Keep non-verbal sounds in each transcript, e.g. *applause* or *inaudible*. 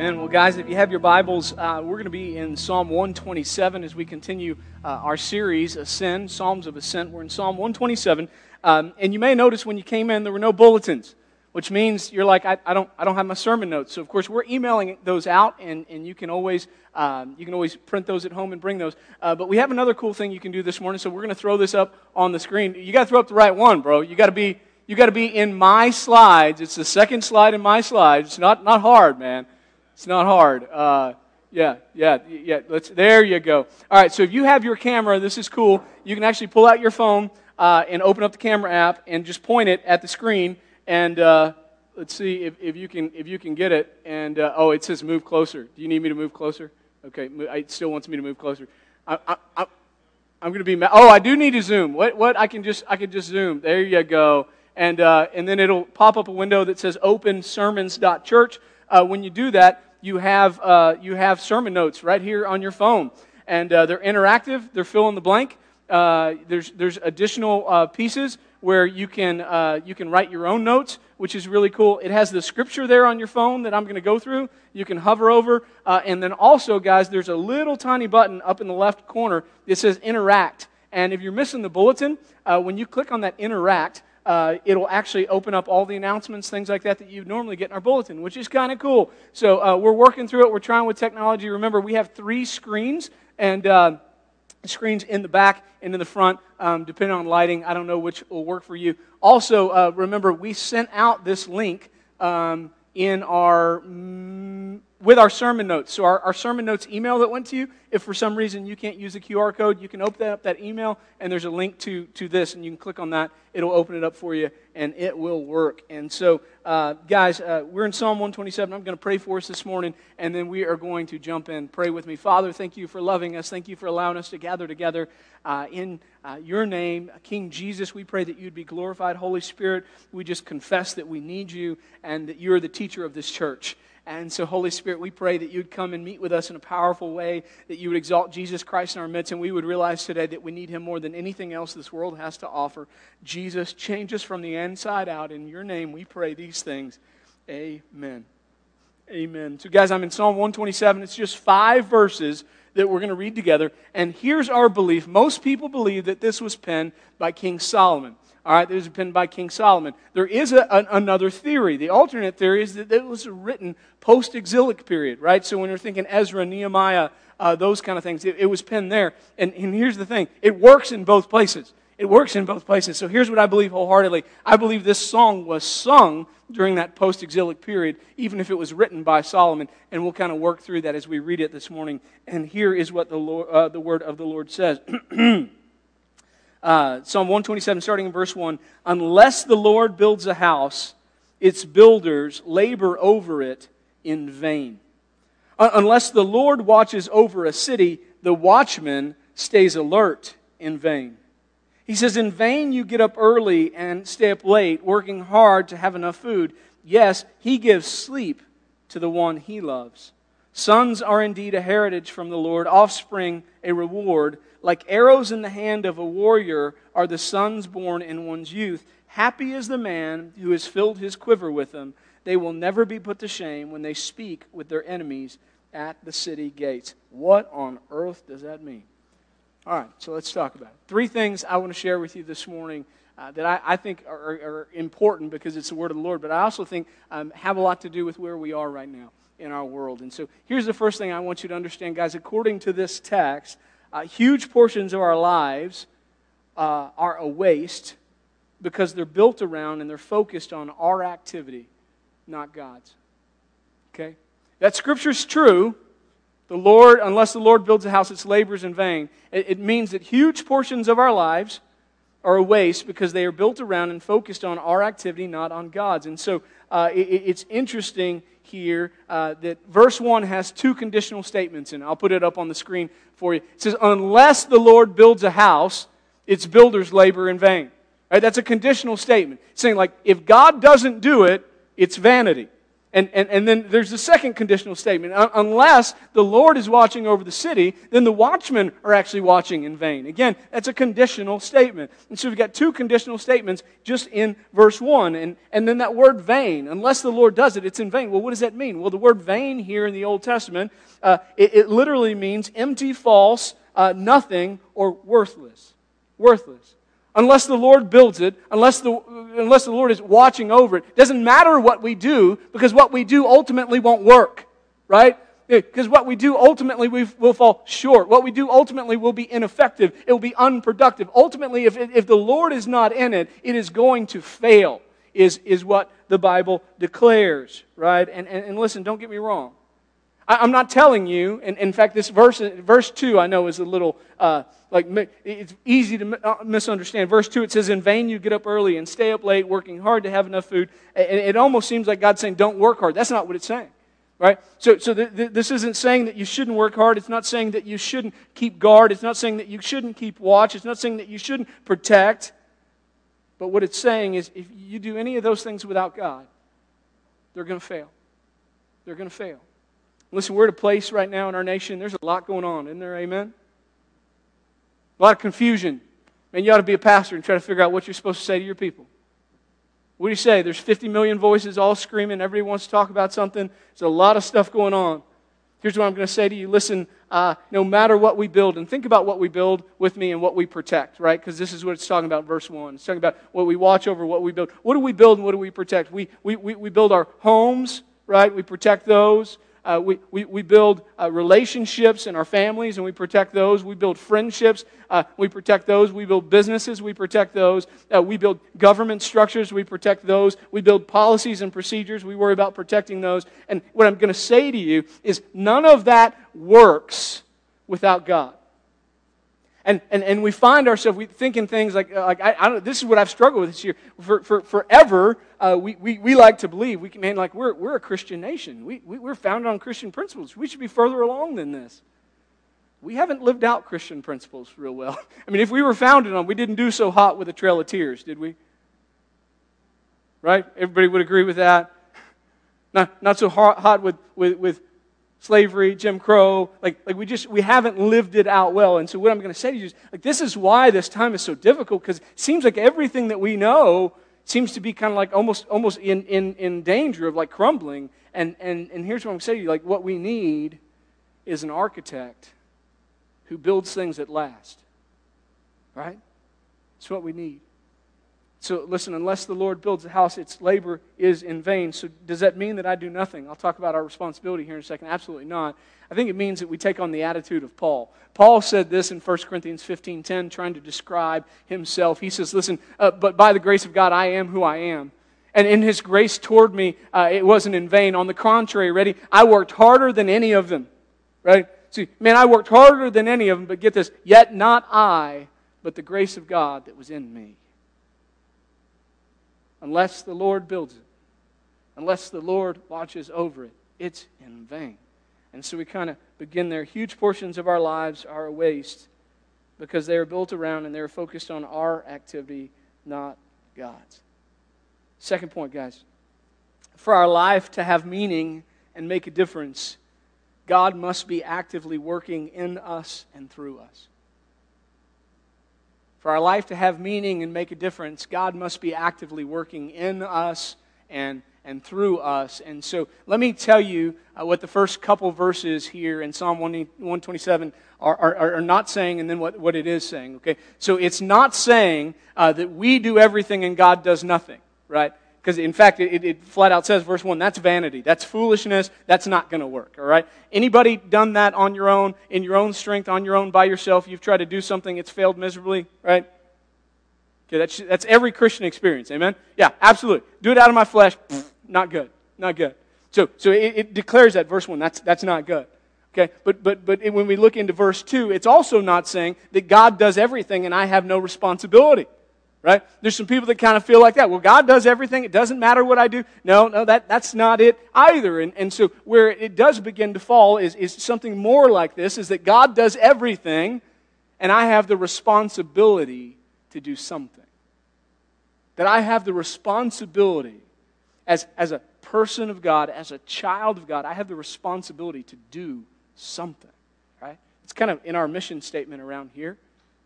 Amen. Well, guys, if you have your Bibles, uh, we're going to be in Psalm 127 as we continue uh, our series, Ascend, Psalms of Ascent. We're in Psalm 127. Um, and you may notice when you came in, there were no bulletins, which means you're like, I, I, don't, I don't have my sermon notes. So, of course, we're emailing those out, and, and you, can always, um, you can always print those at home and bring those. Uh, but we have another cool thing you can do this morning, so we're going to throw this up on the screen. You got to throw up the right one, bro. You got to be. You got to be in my slides. It's the second slide in my slides. It's not, not hard, man. It's not hard. Uh, yeah, yeah, yeah. Let's, there you go. All right, so if you have your camera, this is cool. You can actually pull out your phone uh, and open up the camera app and just point it at the screen. And uh, let's see if, if, you can, if you can get it. And uh, oh, it says move closer. Do you need me to move closer? Okay, it still wants me to move closer. I, I, I, I'm going to be. Oh, I do need to zoom. What? What? I can just I can just zoom. There you go. And uh, and then it'll pop up a window that says Open Sermons.church. Uh, when you do that, you have, uh, you have sermon notes right here on your phone. And uh, they're interactive, they're fill in the blank. Uh, there's, there's additional uh, pieces where you can, uh, you can write your own notes, which is really cool. It has the scripture there on your phone that I'm going to go through. You can hover over. Uh, and then also, guys, there's a little tiny button up in the left corner that says interact. And if you're missing the bulletin, when you click on that interact, uh, it'll actually open up all the announcements, things like that, that you normally get in our bulletin, which is kind of cool. So uh, we're working through it. We're trying with technology. Remember, we have three screens and uh, screens in the back and in the front, um, depending on lighting. I don't know which will work for you. Also, uh, remember, we sent out this link um, in our. Mm, with our sermon notes. So, our, our sermon notes email that went to you, if for some reason you can't use the QR code, you can open up that email, and there's a link to, to this, and you can click on that. It'll open it up for you, and it will work. And so, uh, guys, uh, we're in Psalm 127. I'm going to pray for us this morning, and then we are going to jump in. Pray with me. Father, thank you for loving us. Thank you for allowing us to gather together uh, in uh, your name. King Jesus, we pray that you'd be glorified. Holy Spirit, we just confess that we need you and that you're the teacher of this church. And so, Holy Spirit, we pray that you'd come and meet with us in a powerful way, that you would exalt Jesus Christ in our midst, and we would realize today that we need him more than anything else this world has to offer. Jesus, change us from the inside out. In your name, we pray these things. Amen. Amen. So, guys, I'm in Psalm 127. It's just five verses that we're going to read together. And here's our belief most people believe that this was penned by King Solomon. All right, this was penned by King Solomon. There is a, an, another theory. The alternate theory is that it was written post exilic period, right? So when you're thinking Ezra, Nehemiah, uh, those kind of things, it, it was penned there. And, and here's the thing it works in both places. It works in both places. So here's what I believe wholeheartedly I believe this song was sung during that post exilic period, even if it was written by Solomon. And we'll kind of work through that as we read it this morning. And here is what the, Lord, uh, the word of the Lord says. *clears throat* Uh, Psalm 127, starting in verse 1 Unless the Lord builds a house, its builders labor over it in vain. Uh, unless the Lord watches over a city, the watchman stays alert in vain. He says, In vain you get up early and stay up late, working hard to have enough food. Yes, he gives sleep to the one he loves. Sons are indeed a heritage from the Lord, offspring a reward. Like arrows in the hand of a warrior are the sons born in one's youth. Happy is the man who has filled his quiver with them. They will never be put to shame when they speak with their enemies at the city gates. What on earth does that mean? All right, so let's talk about it. Three things I want to share with you this morning uh, that I, I think are, are, important because it's the word of the Lord, but I also think um, have a lot to do with where we are right now in our world. And so here's the first thing I want you to understand, guys. According to this text, uh, huge portions of our lives uh, are a waste because they're built around and they're focused on our activity, not God's. Okay? That scripture's true. The Lord, unless the Lord builds a house, its labors in vain. It, it means that huge portions of our lives are a waste because they are built around and focused on our activity, not on God's. And so uh, it, it's interesting here uh, that verse 1 has two conditional statements and. I'll put it up on the screen for you. It says, Unless the Lord builds a house, its builders labor in vain. Right? That's a conditional statement. Saying, like, if God doesn't do it, it's vanity. And, and, and then there's the second conditional statement. Unless the Lord is watching over the city, then the watchmen are actually watching in vain. Again, that's a conditional statement. And so we've got two conditional statements just in verse 1. And, and then that word vain, unless the Lord does it, it's in vain. Well, what does that mean? Well, the word vain here in the Old Testament, uh, it, it, literally means empty, false, uh, nothing, or worthless. Worthless unless the Lord builds it, unless the, unless the Lord is watching over it. Doesn't matter what we do because what we do ultimately won't work, right? Because what we do ultimately we will fall short. What we do ultimately will be ineffective. It will be unproductive. Ultimately, if, if the Lord is not in it, it is going to fail, is, is what the Bible declares, right? And, and, and listen, don't get me wrong. I, am not telling you, and in fact, this verse, verse 2 I know is a little, uh, like, it's easy to uh, misunderstand. Verse 2, it says, In vain you get up early and stay up late, working hard to have enough food. And it almost seems like God's saying, Don't work hard. That's not what it's saying. Right? So, so this isn't saying that you shouldn't work hard. It's not saying that you shouldn't keep guard. It's not saying that you shouldn't keep watch. It's not saying that you shouldn't protect. But what it's saying is if you do any of those things without God, they're going to fail. They're going to fail. Listen, we're at a place right now in our nation, there's a lot going on, isn't there? Amen? A lot of confusion. Man, you ought to be a pastor and try to figure out what you're supposed to say to your people. What do you say? There's 50 million voices all screaming. Everybody wants to talk about something. There's a lot of stuff going on. Here's what I'm going to say to you. Listen, uh, no matter what we build, and think about what we build with me and what we protect, right? Because this is what it's talking about, verse 1. It's talking about what we watch over, what we build. What do we build and what do we protect? We, we, we, we build our homes, right? We protect those. Uh, we, we, we build uh, relationships in our families and we protect those. We build friendships, uh, we protect those. We build businesses, we protect those. Uh, we build government structures, we protect those. We build policies and procedures, we worry about protecting those. And what I'm going to say to you is none of that works without God. And, and, and we find ourselves we thinking things like, uh, like I, I this is what I've struggled with this year. For, for, forever, uh, we, we, we like to believe, we, man, like we're, we're a Christian nation. We, we, we're founded on Christian principles. We should be further along than this. We haven't lived out Christian principles real well. *laughs* I mean, if we were founded on, we didn't do so hot with a trail of tears, did we? Right? Everybody would agree with that. Not, not so hot, hot with, with, with slavery, Jim Crow. Like, like we just, we haven't lived it out well. And so what I'm going to say to you is, like, this is why this time is so difficult because it seems like everything that we know seems to be kind of like almost, almost in, in, in danger of like crumbling. And, and, and here's what I'm going to say to you, like, what we need is an architect who builds things that last. Right? It's what we need. So, listen, unless the Lord builds a house, its labor is in vain. So, does that mean that I do nothing? I'll talk about our responsibility here in a second. Absolutely not. I think it means that we take on the attitude of Paul. Paul said this in 1 Corinthians 15:10, trying to describe himself. He says, Listen, uh, but by the grace of God, I am who I am. And in his grace toward me, uh, it wasn't in vain. On the contrary, ready? I worked harder than any of them. Right? See, man, I worked harder than any of them, but get this, yet not I, but the grace of God that was in me unless the Lord builds it, unless the Lord watches over it, it's in vain. And so we kind of begin there. Huge portions of our lives are a waste because they are built around and they're focused on our activity, not God's. Second point, guys. For our life to have meaning and make a difference, God must be actively working in us and through us. For our life to have meaning and make a difference, God must be actively working in us and, and through us. And so let me tell you uh, what the first couple verses here in Psalm 127 are, are, are, not saying and then what, what it is saying. Okay? So it's not saying uh, that we do everything and God does nothing, right? Because in fact, it, it, flat out says, verse 1, that's vanity. That's foolishness. That's not going to work. All right? Anybody done that on your own, in your own strength, on your own, by yourself? You've tried to do something, it's failed miserably, right? Okay, that's, that's every Christian experience. Amen? Yeah, absolutely. Do it out of my flesh. not good. Not good. So, so it, it declares that, verse 1, that's, that's not good. Okay, but, but, but when we look into verse 2, it's also not saying that God does everything and I have no responsibility right? There's some people that kind of feel like that. Well, God does everything. It doesn't matter what I do. No, no, that, that's not it either. And, and so where it does begin to fall is, is something more like this, is that God does everything, and I have the responsibility to do something. That I have the responsibility as, as a person of God, as a child of God, I have the responsibility to do something, right? It's kind of in our mission statement around here.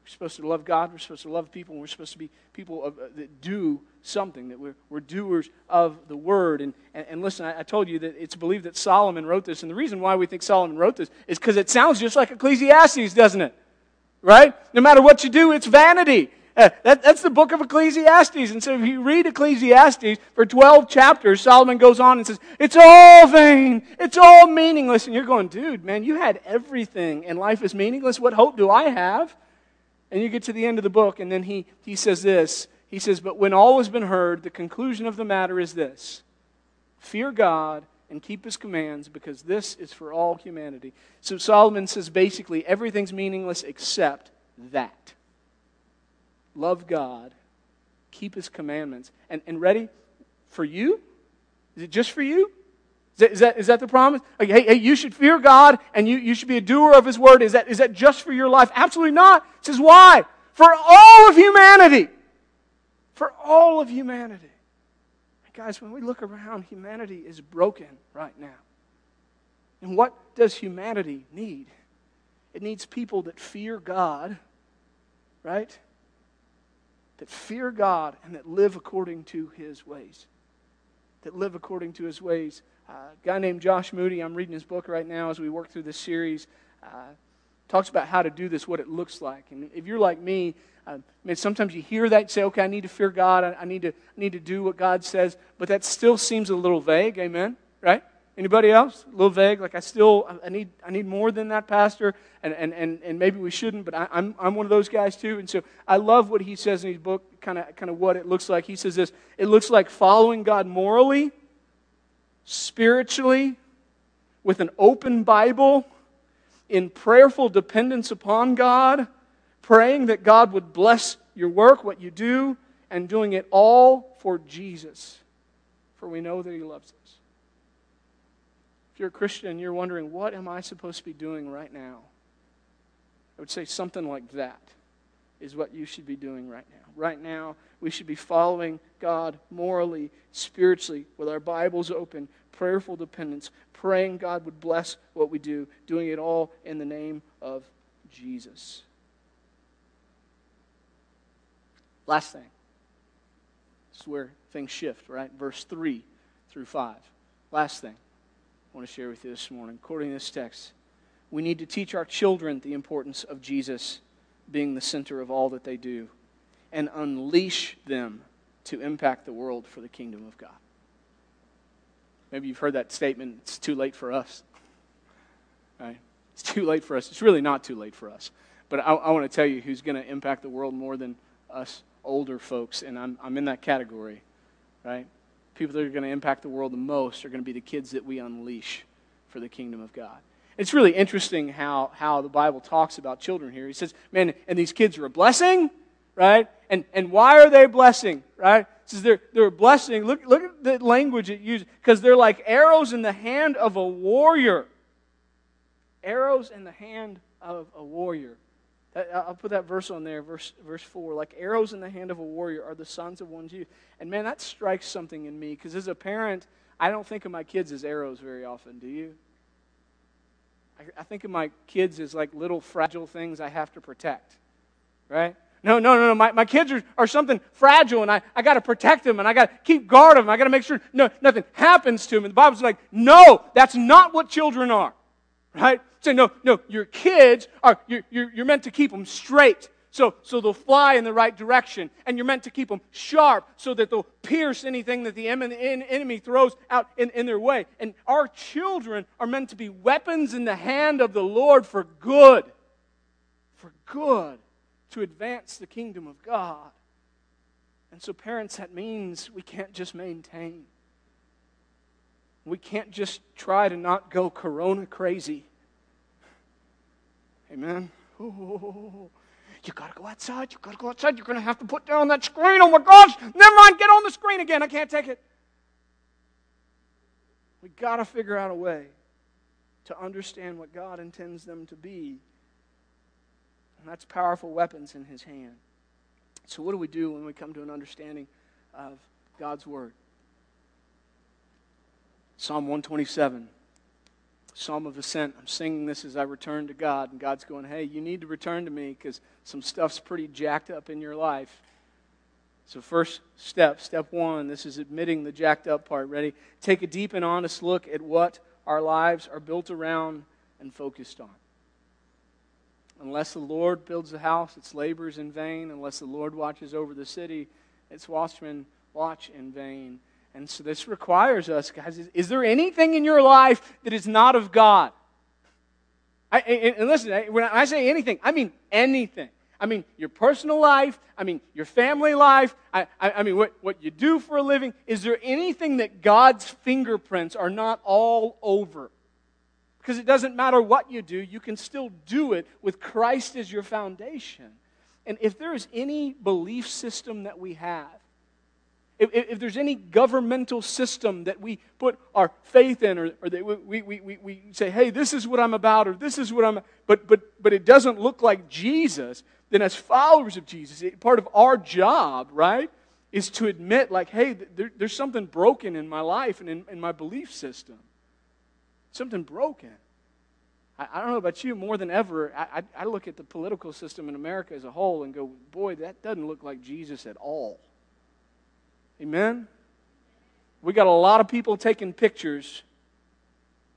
We're supposed to love God, we're supposed to love people, and we're supposed to be people of, uh, that do something, that we're, we're doers of the word. And, and, and listen, I, I, told you that it's believed that Solomon wrote this, and the reason why we think Solomon wrote this is because it sounds just like Ecclesiastes, doesn't it? Right? No matter what you do, it's vanity. Uh, that, that's the book of Ecclesiastes. And so if you read Ecclesiastes for 12 chapters, Solomon goes on and says, It's all vain. It's all meaningless. And you're going, dude, man, you had everything and life is meaningless. What hope do I have? And you get to the end of the book, and then he, he says this. He says, But when all has been heard, the conclusion of the matter is this fear God and keep his commands, because this is for all humanity. So Solomon says basically everything's meaningless except that love God, keep his commandments. And, and ready for you? Is it just for you? Is that, is that, is that the promise? Hey, hey, you should fear God and you, you should be a doer of his word. Is that, is that just for your life? Absolutely not. It says, why? For all of humanity. For all of humanity. Guys, when we look around, humanity is broken right now. And what does humanity need? It needs people that fear God, right? that fear God and that live according to his ways. That live according to his ways. A guy named Josh Moody, I'm reading his book right now as we work through this series, uh, talks about how to do this, what it looks like. And if you're like me, uh, mean, sometimes you hear that and say, okay, I need to fear God, I, I, need to, I need to do what God says, but that still seems a little vague, amen? Right? Anybody else? A little vague. Like I still, I need, I need more than that, Pastor. And, and, and, and maybe we shouldn't, but I, I'm, I'm one of those guys too. And so I love what he says in his book, kind of, kind of what it looks like. He says this it looks like following God morally, spiritually, with an open Bible, in prayerful dependence upon God, praying that God would bless your work, what you do, and doing it all for Jesus. For we know that he loves us. If you're a Christian and you're wondering, what am I supposed to be doing right now? I would say something like that is what you should be doing right now. Right now, we should be following God morally, spiritually, with our Bibles open, prayerful dependence, praying God would bless what we do, doing it all in the name of Jesus. Last thing. This is where things shift, right? Verse 3 through 5. Last thing. I want to share with you this morning. According to this text, we need to teach our children the importance of Jesus being the center of all that they do and unleash them to impact the world for the kingdom of God. Maybe you've heard that statement, it's too late for us. Right? It's too late for us. It's really not too late for us. But I, I want to tell you who's going to impact the world more than us older folks, and I'm, I'm in that category, right? people that are going to impact the world the most are going to be the kids that we unleash for the kingdom of God. It's really interesting how, how the Bible talks about children here. He says, man, and these kids are a blessing, right? And, and why are they a blessing, right? He says they're, they're a blessing. Look, look at the language it uses. Because they're like arrows in the hand of a warrior. Arrows in the hand of a warrior. Uh, uh, I'll put that verse on there, verse, verse 4. Like arrows in the hand of a warrior are the sons of one's youth. And man, that strikes something in me because as a parent, I don't think of my kids as arrows very often, do you? I, I think of my kids as like little fragile things I have to protect, right? No, no, no, no. My, my kids are, are something fragile, and I, I got to protect them, and I got to keep guard of them. I got to make sure no, nothing happens to them. And the Bible's like, no, that's not what children are right? Say, no, no, your kids are, you're, you're, you're meant to keep them straight. So, so they'll fly in the right direction. And you're meant to keep them sharp so that they'll pierce anything that the enemy throws out in, in their way. And our children are meant to be weapons in the hand of the Lord for good. For good. To advance the kingdom of God. And so, parents, that means we can't just maintain. We can't just try to not go corona crazy. Amen. *laughs* Oh, you got to go outside. You got to go outside. You're to have to put down that screen. Oh my gosh. Never mind. Get on the screen again. I can't take it. We got to figure out a way to understand what God intends them to be. And that's powerful weapons in His hand. So, what do we do when we come to an understanding of God's Word? Psalm 127. Psalm of Ascent. I'm singing this as I return to God, and God's going, hey, you need to return to me because some stuff's pretty jacked up in your life. So, first step, step one, this is admitting the jacked up part. Ready? Take a deep and honest look at what our lives are built around and focused on. Unless the Lord builds the house, its labor is in vain. Unless the Lord watches over the city, its watchmen watch in vain. And so this requires us, guys, is, is there anything in your life that is not of God? I, and, and listen, when I say anything, I mean anything. I mean your personal life. I mean your family life. I, I, I, mean what, what you do for a living. Is there anything that God's fingerprints are not all over? Because it doesn't matter what you do, you can still do it with Christ as your foundation. And if there is any belief system that we have if, if, there's any governmental system that we put our faith in, or, or that we, we, we, we say, hey, this is what I'm about, or this is what I'm, but, but, but it doesn't look like Jesus, then as followers of Jesus, it, part of our job, right, is to admit, like, hey, there, there's something broken in my life and in, in my belief system. Something broken. I, I, don't know about you, more than ever, I, I, I look at the political system in America as a whole and go, boy, that doesn't look like Jesus at all. Amen? We got a lot of people taking pictures.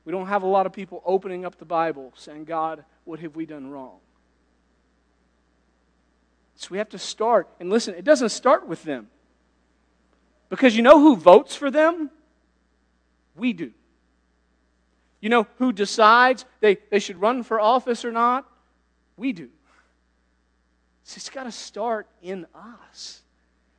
We don't have a lot of people opening up the Bible saying, God, what have we done wrong? So we have to start. And listen, it doesn't start with them. Because you know who votes for them? We do. You know who decides they, they should run for office or not? We do. So it's got to start in us.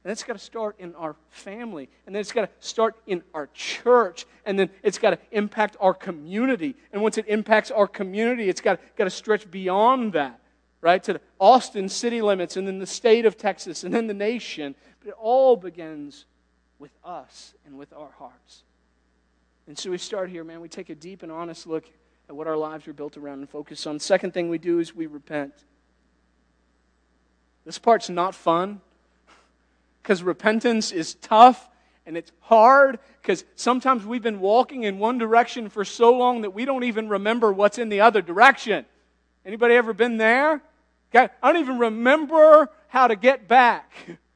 And it's got to start in our family. And then it's got to start in our church. And then it's got to impact our community. And once it impacts our community, it's got, got to stretch beyond that, right? To the Austin city limits and then the state of Texas and then the nation. But it all begins with us and with our hearts. And so we start here, man. We take a deep and honest look at what our lives are built around and focus on. Second thing we do is we repent. This part's not fun because repentance is tough and it's hard because sometimes we've been walking in one direction for so long that we don't even remember what's in the other direction. Anybody ever been there? I don't even remember how to get back. *laughs*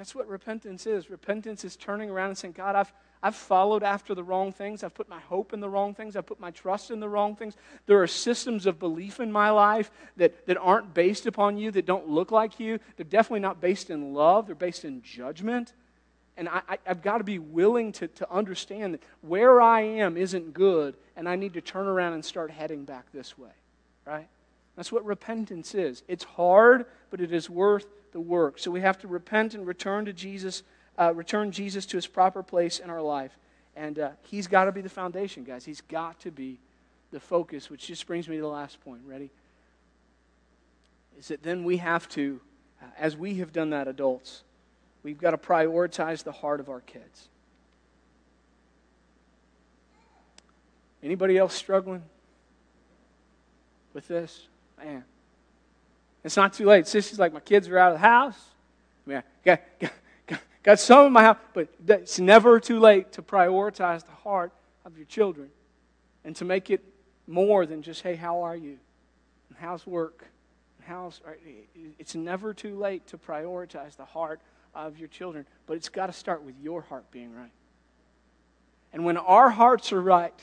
That's what repentance is. Repentance is turning around and saying, God, I've I've followed after the wrong things. I've put my hope in the wrong things. I've put my trust in the wrong things. There are systems of belief in my life that, that aren't based upon you, that don't look like you. They're definitely not based in love, they're based in judgment. And I, I, have got to be willing to, to understand that where I am isn't good, and I need to turn around and start heading back this way. Right? That's what repentance is. It's hard, but it is worth the work. So we have to repent and return to Jesus uh, return Jesus to his proper place in our life. And uh, he's got to be the foundation, guys. He's got to be the focus, which just brings me to the last point. Ready? Is that then we have to, uh, as we have done that, adults, we've got to prioritize the heart of our kids. Anybody else struggling with this? Man, it's not too late. Sissy's like, my kids are out of the house. I mean, I got, got, Got some in my house, but it's never too late to prioritize the heart of your children and to make it more than just, hey, how are you? And how's work? And how's, uh, it's never too late to prioritize the heart of your children, but it's got to start with your heart being right. And when our hearts are right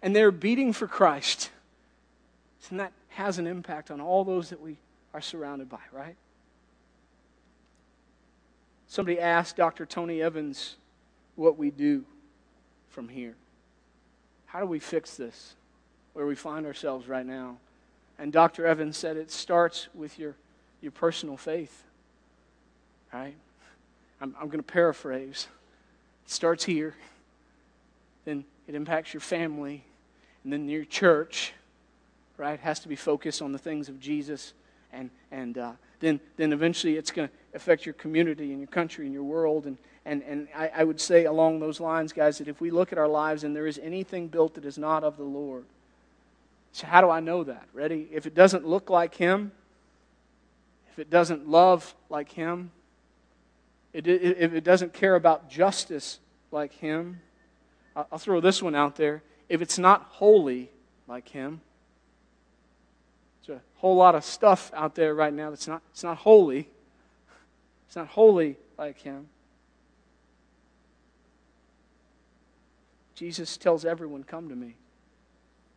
and they're beating for Christ, isn't that has an impact on all those that we are surrounded by, right? Somebody asked Dr. Tony Evans what we do from here. How do we fix this where we find ourselves right now? And Dr. Evans said it starts with your, your personal faith. Right? I'm, I'm going to paraphrase. It starts here, then it impacts your family, and then your church, right? It has to be focused on the things of Jesus and, and uh, then, then eventually it's going to affect your community and your country and your world. And, and, and I, I would say along those lines, guys, that if we look at our lives and there is anything built that is not of the Lord, so how do I know that? Ready? If it doesn't look like Him, if it doesn't love like Him, it, if it doesn't care about justice like Him, I'll throw this one out there. If it's not holy like Him, there's a whole lot of stuff out there right now that's not, it's not holy. It's not holy like Him. Jesus tells everyone, Come to me.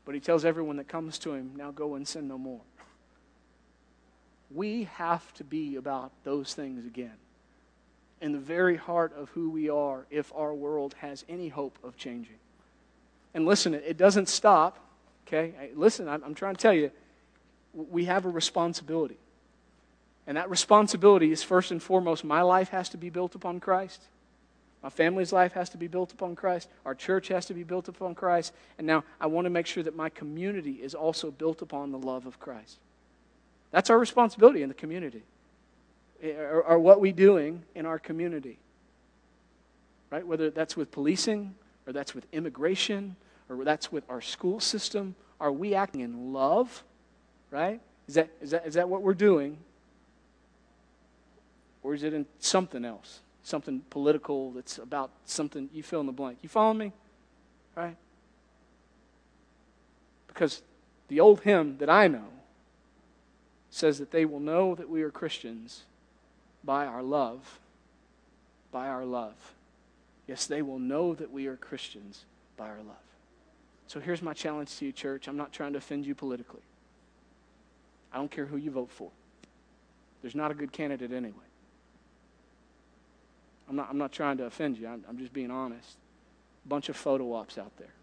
But He tells everyone that comes to Him, Now go and sin no more. We have to be about those things again in the very heart of who we are if our world has any hope of changing. And listen, it doesn't stop, okay? Listen, I'm trying to tell you, we have a responsibility. And that responsibility is first and foremost my life has to be built upon Christ. My family's life has to be built upon Christ. Our church has to be built upon Christ. And now I want to make sure that my community is also built upon the love of Christ. That's our responsibility in the community. Eh, are, are what we doing in our community? Right? Whether that's with policing, or that's with immigration, or that's with our school system. Are we acting in love? Right? Is that, is that, is that what we're doing? Or is it in something else? Something political that's about something, you fill in the blank. You follow me? Right? Because the old hymn that I know says that they will know that we are Christians by our love. By our love. Yes, they will know that we are Christians by our love. So here's my challenge to you, church. I'm not trying to offend you politically. I don't care who you vote for. There's not a good candidate anyway. I'm not, I'm not trying to offend you. I'm, I'm just being honest. A bunch of photo ops out there.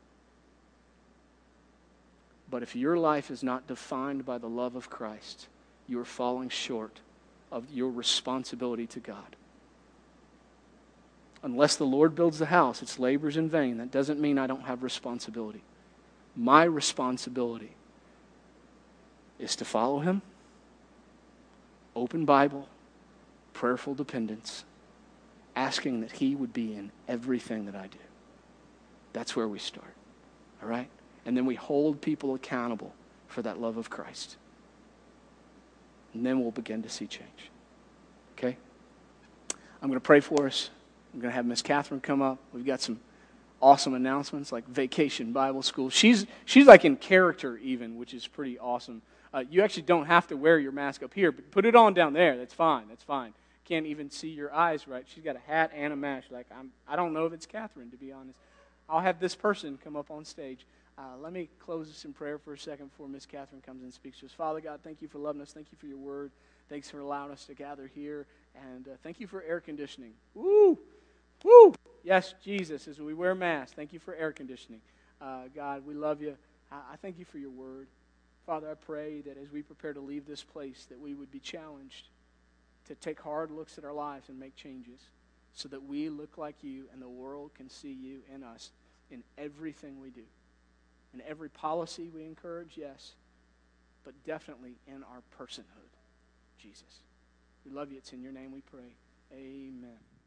But if your life is not defined by the love of Christ, you are falling short of your responsibility to God. Unless the Lord builds the house, its labors in vain. That doesn't mean I don't have responsibility. My responsibility is to follow Him, open Bible, prayerful dependence, asking that He would be in everything that I do. That's where we start. All right? And then we hold people accountable for that love of Christ. And then we'll begin to see change. Okay? I'm going to pray for us. I'm going to have Miss Catherine come up. We've got some awesome announcements like Vacation Bible School. She's, she's like in character, even, which is pretty awesome. Uh, you actually don't have to wear your mask up here, but put it on down there. That's fine. That's fine. Can't even see your eyes right. She's got a hat and a mask. Like I'm, I don't know if it's Catherine, to be honest. I'll have this person come up on stage. Uh, let me close this in prayer for a second before Miss Catherine comes and speaks to us. Father God, thank you for loving us. Thank you for your word. Thanks for allowing us to gather here. And uh, thank you for air conditioning. Woo! Woo! Yes, Jesus, as we wear masks, thank you for air conditioning. Uh, God, we love you. I, I thank you for your word. Father, I pray that as we prepare to leave this place, that we would be challenged to take hard looks at our lives and make changes so that we look like you and the world can see you in us in everything we do. In every policy we encourage, yes, but definitely in our personhood, Jesus. We love you. It's in your name we pray. Amen.